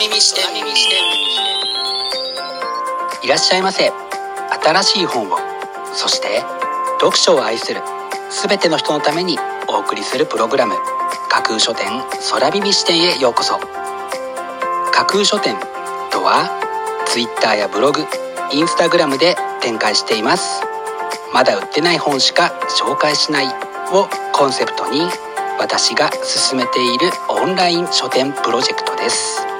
耳視点いらっしゃいませ。新しい本を。そして読書を愛する。全ての人のためにお送りするプログラム。架空書店空耳視点へようこそ。架空書店とは Twitter やブログインスタグラムで展開しています。まだ売ってない本しか紹介しないをコンセプトに私が進めているオンライン書店プロジェクトです。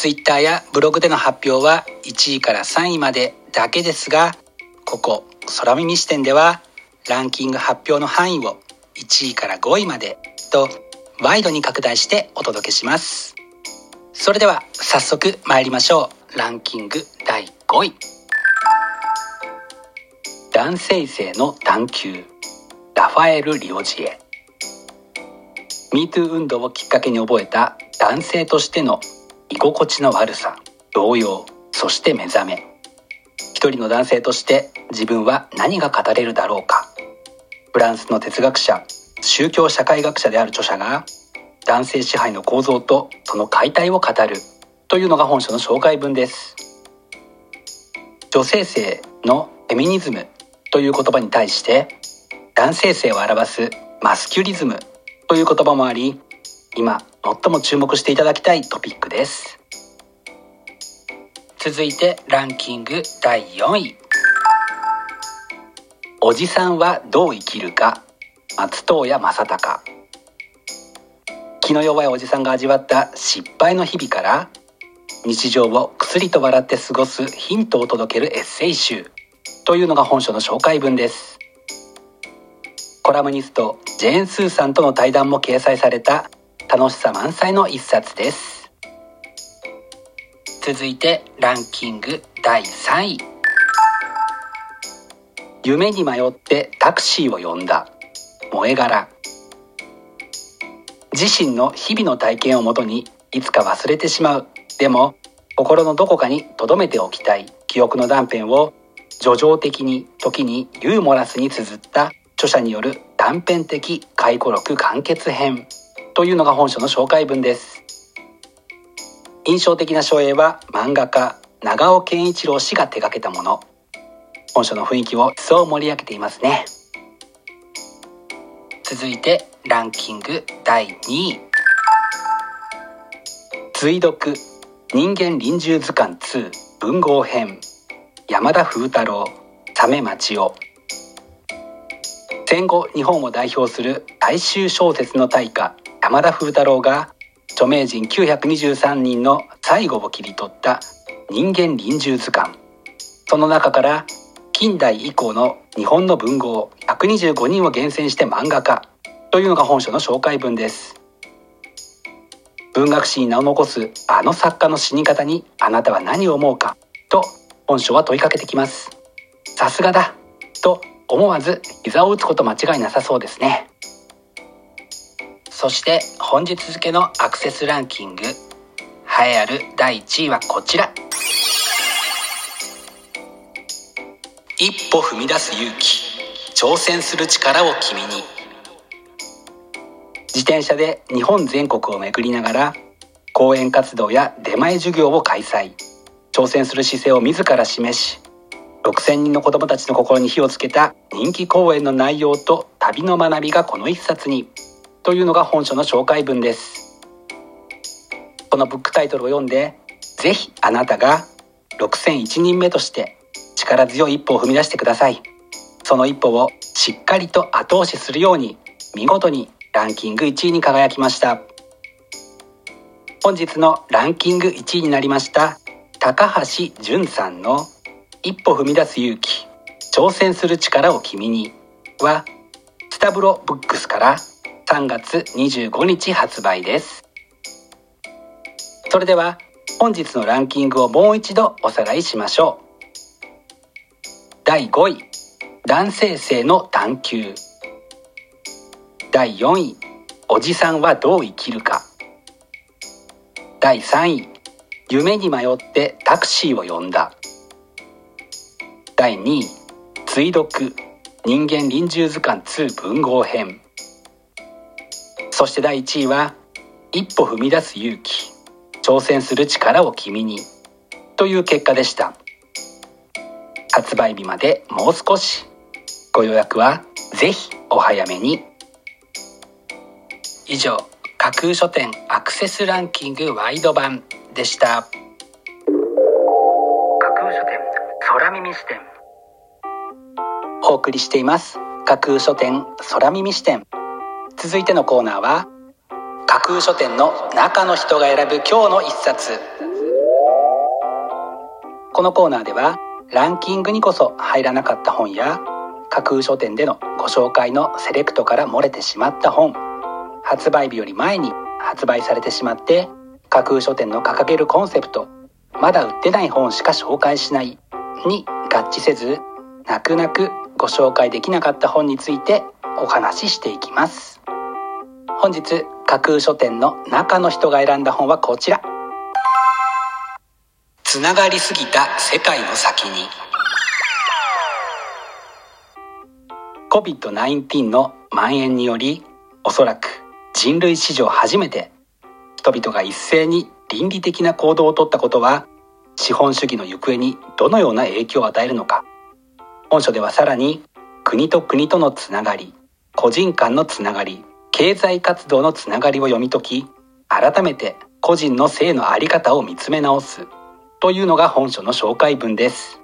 Twitter やブログでの発表は1位から3位までだけですがここ空耳視点ではランキング発表の範囲を1位から5位までとワイドに拡大してお届けします。それでは早速参りましょう。ランキング第5位。男性性の探求。ラファエル・リオジエ。MeToo 運動をきっかけに覚えた男性としての居心地の悪さ動揺そして目覚め。一人の男性として自分は何が語れるだろうか。フランスの哲学者宗教社会学者である著者が男性支配の構造とその解体を語る。というのが本書の紹介文です。女性性のフェミニズムという言葉に対して男性性を表すマスキュリズムという言葉もあり今最も注目していただきたいトピックです。続いてランキング第4位。おじさんはどう生きるか？松任谷正隆。気の弱いおじさんが味わった失敗の日々から日常をくすりと笑って過ごすヒントを届けるエッセイ集。というのが本書の紹介文です。コラムニストジェーン・スーさんとの対談も掲載された楽しさ満載の一冊です。続いてランキング第3位。夢に迷ってタクシーを呼んだ。萌え柄。自身の日々の体験をもとにいつか忘れてしまう。でも心のどこかに留めておきたい。記憶の断片を叙情的に時にユーモラスに綴った著者による断片的回顧録完結編。というのが本書の紹介文です。印象的な書影は漫画家長尾健一郎氏が手掛けたもの。本書の雰囲気を一層盛り上げていますね。続いてランキング第2位。追読人間臨終図鑑2文豪編。山田風太郎サメ町夫戦後日本を代表する大衆小説の大家。山田風太郎が著名人923人の最後を切り取った人間臨終図鑑。その中から近代以降の日本の文豪125人を厳選して漫画家というのが本書の紹介文です。文学史に名を残すあの作家の死に方にあなたは何を思うかと本書は問いかけてきます。さすがだと思わず膝を打つこと間違いなさそうですね。そして本日付のアクセスランキング栄えある第1位はこちら。一歩踏み出す勇気挑戦する力を君に。自転車で日本全国を巡りながら講演活動や出前授業を開催。挑戦する姿勢を自ら示し6,000人の子どもたちの心に火をつけた人気講演の内容と旅の学びがこの一冊に。というのが本書の紹介文です。このブックタイトルを読んでぜひあなたが6001人目として力強い一歩を踏み出してください。その一歩をしっかりと後押しするように見事にランキング1位に輝きました。本日のランキング1位になりました高橋淳さんの一歩踏み出す勇気挑戦する力を君にはスタブロブックスから3月25日発売です。それでは本日のランキングをもう一度おさらいしましょう。第5位男性性の探求。第4位おじさんはどう生きるか。第3位夢に迷ってタクシーを呼んだ。第2位追読人間臨終図鑑2文豪編。そして第1位は一歩踏み出す勇気。挑戦する力を君に。という結果でした。発売日までもう少し。ご予約はぜひお早めに。以上架空書店アクセスランキングワイド版でした。架空書店空耳視点。お送りしています。架空書店空耳視点。続いてのコーナーは架空書店の中の人が選ぶ今日の一冊。このコーナーではランキングにこそ入らなかった本や架空書店でのご紹介のセレクトから漏れてしまった本発売日より前に発売されてしまって架空書店の掲げるコンセプトまだ売ってない本しか紹介しないに合致せず泣く泣くご紹介できなかった本についてお話ししていきます。本日架空書店の中の人が選んだ本はこちら。つながりすぎた世界の先に。COVID-19 の蔓延によりおそらく人類史上初めて人々が一斉に倫理的な行動をとったことは資本主義の行方にどのような影響を与えるのか。本書ではさらに国と国とのつながり個人間のつながり経済活動のつながりを読み解き改めて個人の性の在り方を見つめ直すというのが本書の紹介文です。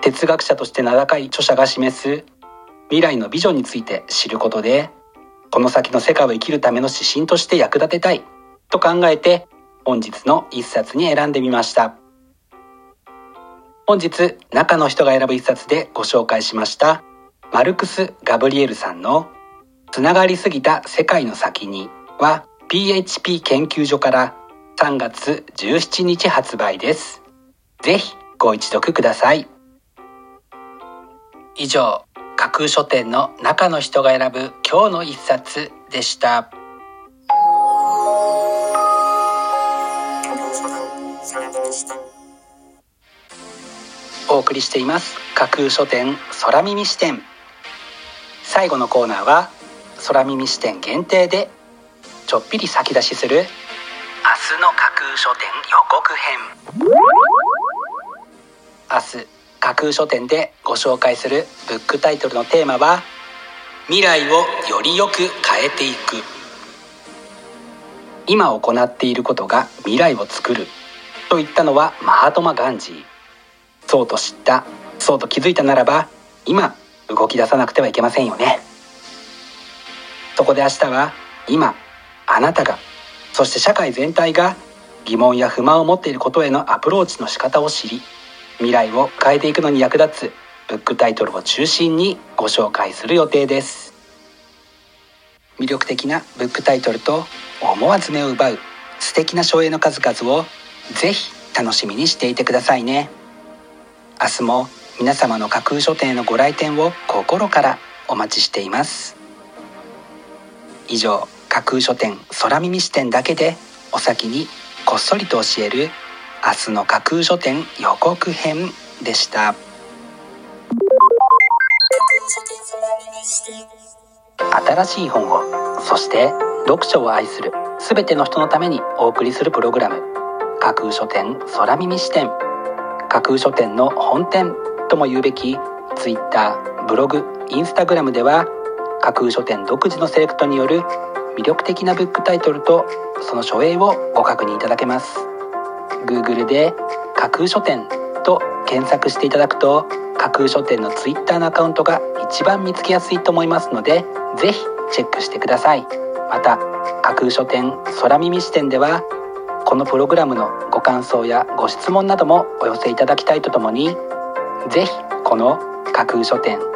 哲学者として名高い著者が示す未来のビジョンについて知ることでこの先の世界を生きるための指針として役立てたいと考えて本日の一冊に選んでみました。本日中の人が選ぶ一冊でご紹介しましたマルクス・ガブリエルさんのつながりすぎた世界の先には PHP 研究所から3月17日発売です。ぜひご一読ください。以上、架空書店の中の人が選ぶ今日の一冊でした。お送りしています架空書店空耳視点最後のコーナーは空耳視点限定でちょっぴり先出しする明日の架空書店予告編。明日架空書店でご紹介するブックタイトルのテーマは未来をよりよく変えていく。今行っていることが未来を作る。と言ったのはマハトマ・ガンジー。そうと知ったそうと気づいたならば今動き出さなくてはいけませんよね。そこで明日は今あなたがそして社会全体が疑問や不満を持っていることへのアプローチの仕方を知り未来を変えていくのに役立つブックタイトルを中心にご紹介する予定です。魅力的なブックタイトルと思わず目を奪う素敵な省エの数々をぜひ楽しみにしていてくださいね。明日も皆様の架空書店へのご来店を心からお待ちしています。以上架空書店空耳視点だけでお先にこっそりと教える明日の架空書店予告編でした。新しい本をそして読書を愛する全ての人のためにお送りするプログラム。架空書店空耳視点。架空書店の本店とも言うべき Twitter ブログインスタグラムでは「架空書店独自のセレクトによる魅力的なブックタイトルとその書影をご確認いただけます。Google で架空書店と検索していただくと架空書店の Twitter のアカウントが一番見つけやすいと思いますのでぜひチェックしてください。また架空書店空耳視点ではこのプログラムのご感想やご質問などもお寄せいただきたいとともにぜひこの架空書店